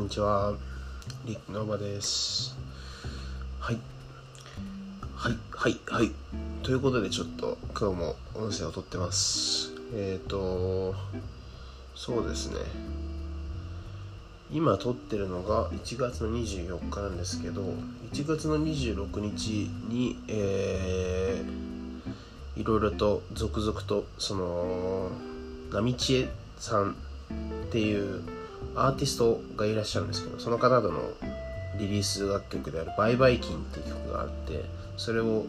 んにちは。リックノーバです。はい。はい、はい、はい。ということで、ちょっと今日も音声を撮ってます。えっ、ー、と、そうですね。今撮ってるのが1月の24日なんですけど、1月の26日に、えー、いろいろと続々と、その、波千恵さんっていうアーティストがいらっしゃるんですけどその方とのリリース楽曲である「バイバイキン」っていう曲があってそれを、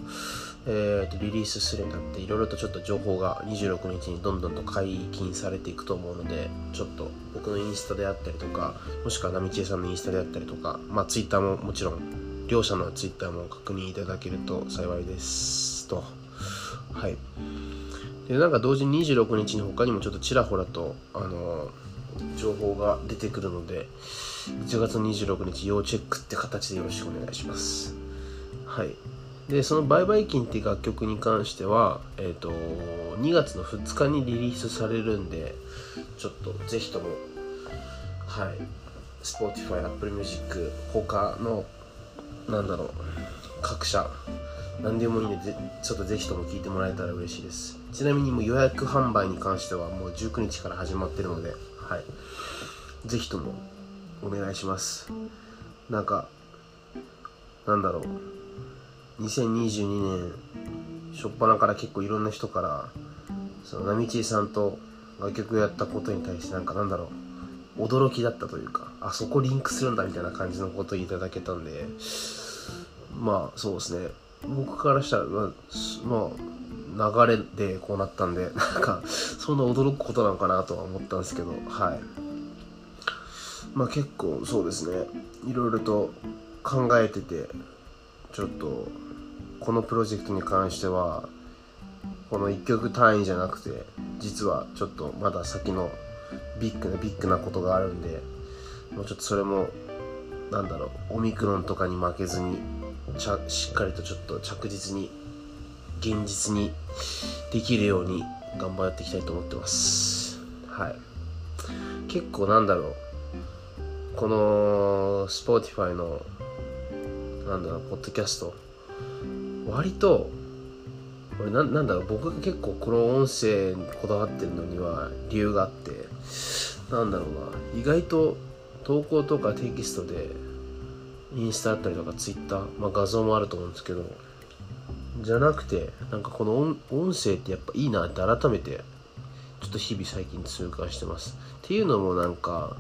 えー、とリリースするようになっていろいろとちょっと情報が26日にどんどんと解禁されていくと思うのでちょっと僕のインスタであったりとかもしくは波千恵さんのインスタであったりとかまあツイッターももちろん両者のツイッターも確認いただけると幸いですと。はい。でなんか同時に26日に他にもちょっとちらほらとあの情報が出てくるので1月26日要チェックって形でよろしくお願いします。はい。でその「バイバイキン」っていう楽曲に関しては、えーと、2月の2日にリリースされるんでちょっとぜひともはい。Spotify、Apple Music 他のなんだろう各社何でもいいんでちょっとぜひとも聞いてもらえたら嬉しいです。ちなみにもう予約販売に関してはもう19日から始まってるのではい。ぜひともお願いします。なんかなんだろう。2022年初っ端から結構いろんな人からその波千恵さんと楽曲やったことに対してなんかなんだろう。驚きだったというかあそこリンクするんだみたいな感じのことをいただけたんでまあそうですね。僕からしたらまあ流れでこうなったんで なんかそんな驚くことなのかなとは思ったんですけどはい。まあ結構そうですね。いろいろと考えててちょっとこのプロジェクトに関してはこの1曲単位じゃなくて実はちょっとまだ先のビッグなビッグなことがあるんでもうちょっとそれもなんだろうオミクロンとかに負けずにちゃしっかりとちょっと着実に現実にできるように頑張っていきたいと思ってます。はい。結構なんだろう。この Spotify のなんだろうポッドキャスト。割と俺ななんだろう。僕が結構この音声にこだわってるのには理由があって。なんだろうな。意外と投稿とかテキストでインスタだったりとかツイッター、まあ、画像もあると思うんですけど。じゃなくてなんかこの音音声ってやっぱいいなって改めてちょっと日々最近痛感してます。っていうのもなんか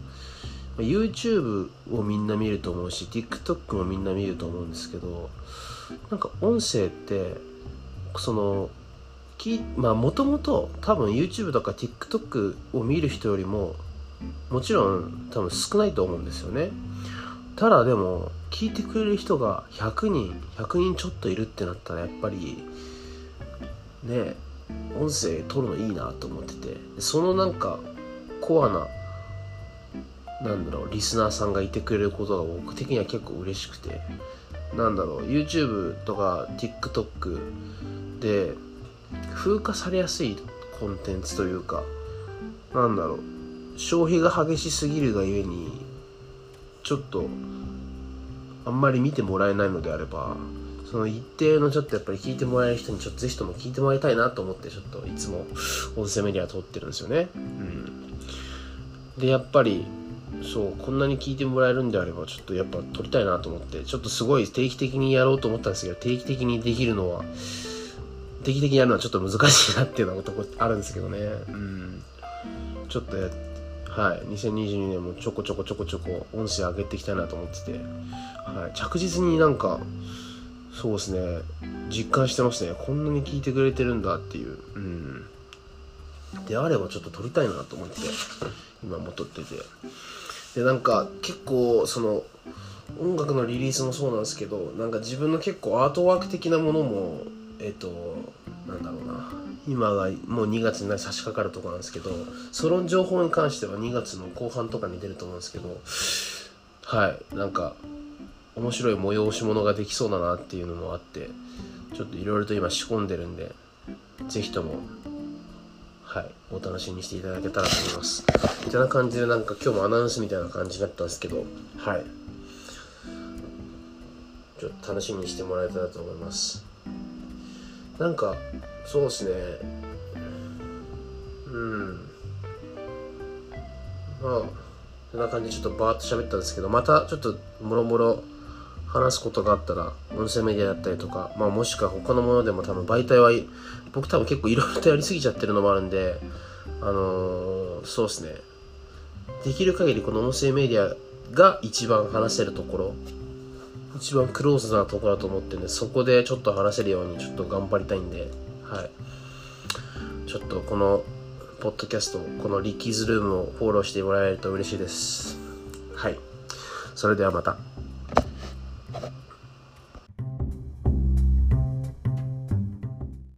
YouTube をみんな見ると思うし TikTok もみんな見ると思うんですけどなんか音声ってそのまあもともと多分 YouTube とか TikTok を見る人よりももちろん多分少ないと思うんですよね。ただでも聞いてくれる人が100人100人ちょっといるってなったらやっぱりね音声取るのいいなと思っててそのなんかコアななんだろうリスナーさんがいてくれることが僕的には結構嬉しくてなんだろう YouTube とか TikTok で風化されやすいコンテンツというかなんだろう消費が激しすぎるがゆえにちょっとあんまり見てもらえないのであればその一定のちょっとやっぱり聞いてもらえる人にちょっとぜひとも聞いてもらいたいなと思ってちょっといつも音声メディア撮ってるんですよね。うん。でやっぱりそうこんなに聞いてもらえるんであればちょっとやっぱ撮りたいなと思ってちょっとすごい定期的にやろうと思ったんですけど定期的にできるのは定期的にやるのはちょっと難しいなっていうのがとこあるんですけどね。うん。ちょっとやってはい。2022年もちょこちょこちょこちょこ音声上げていきたいなと思ってて、はい、着実になんかそうですね。実感してますね。こんなに聞いてくれてるんだっていう。うん。であればちょっと撮りたいなと思って今も撮ってて。でなんか結構その音楽のリリースもそうなんですけどなんか自分の結構アートワーク的なものもえっ、となんだろうな今がもう2月に差し掛かるとこなんですけどその情報に関しては2月の後半とかに出ると思うんですけどはいなんか面白い催し物ができそうだなっていうのもあってちょっといろいろと今仕込んでるんでぜひともはい、お楽しみにしていただけたらと思います。みたいな感じで、なんか今日もアナウンスみたいな感じになったんですけど、はい。ちょっと楽しみにしてもらえたらと思います。なんか、そうですね。うん。まあ、そんな感じでちょっとバーッと喋ったんですけど、またちょっともろもろ話すことがあったら、音声メディアだったりとか、まあもしくは他のものでも多分媒体は、僕多分結構いろいろとやりすぎちゃってるのもあるんで、あのーそうですね。できる限りこの音声メディアが一番話せるところ、一番クローズなとこだと思ってんで、そこでちょっと話せるようにちょっと頑張りたいんで、はい。ちょっとこの、ポッドキャスト、このリッキーズルームをフォローしてもらえると嬉しいです。はい。それではまた。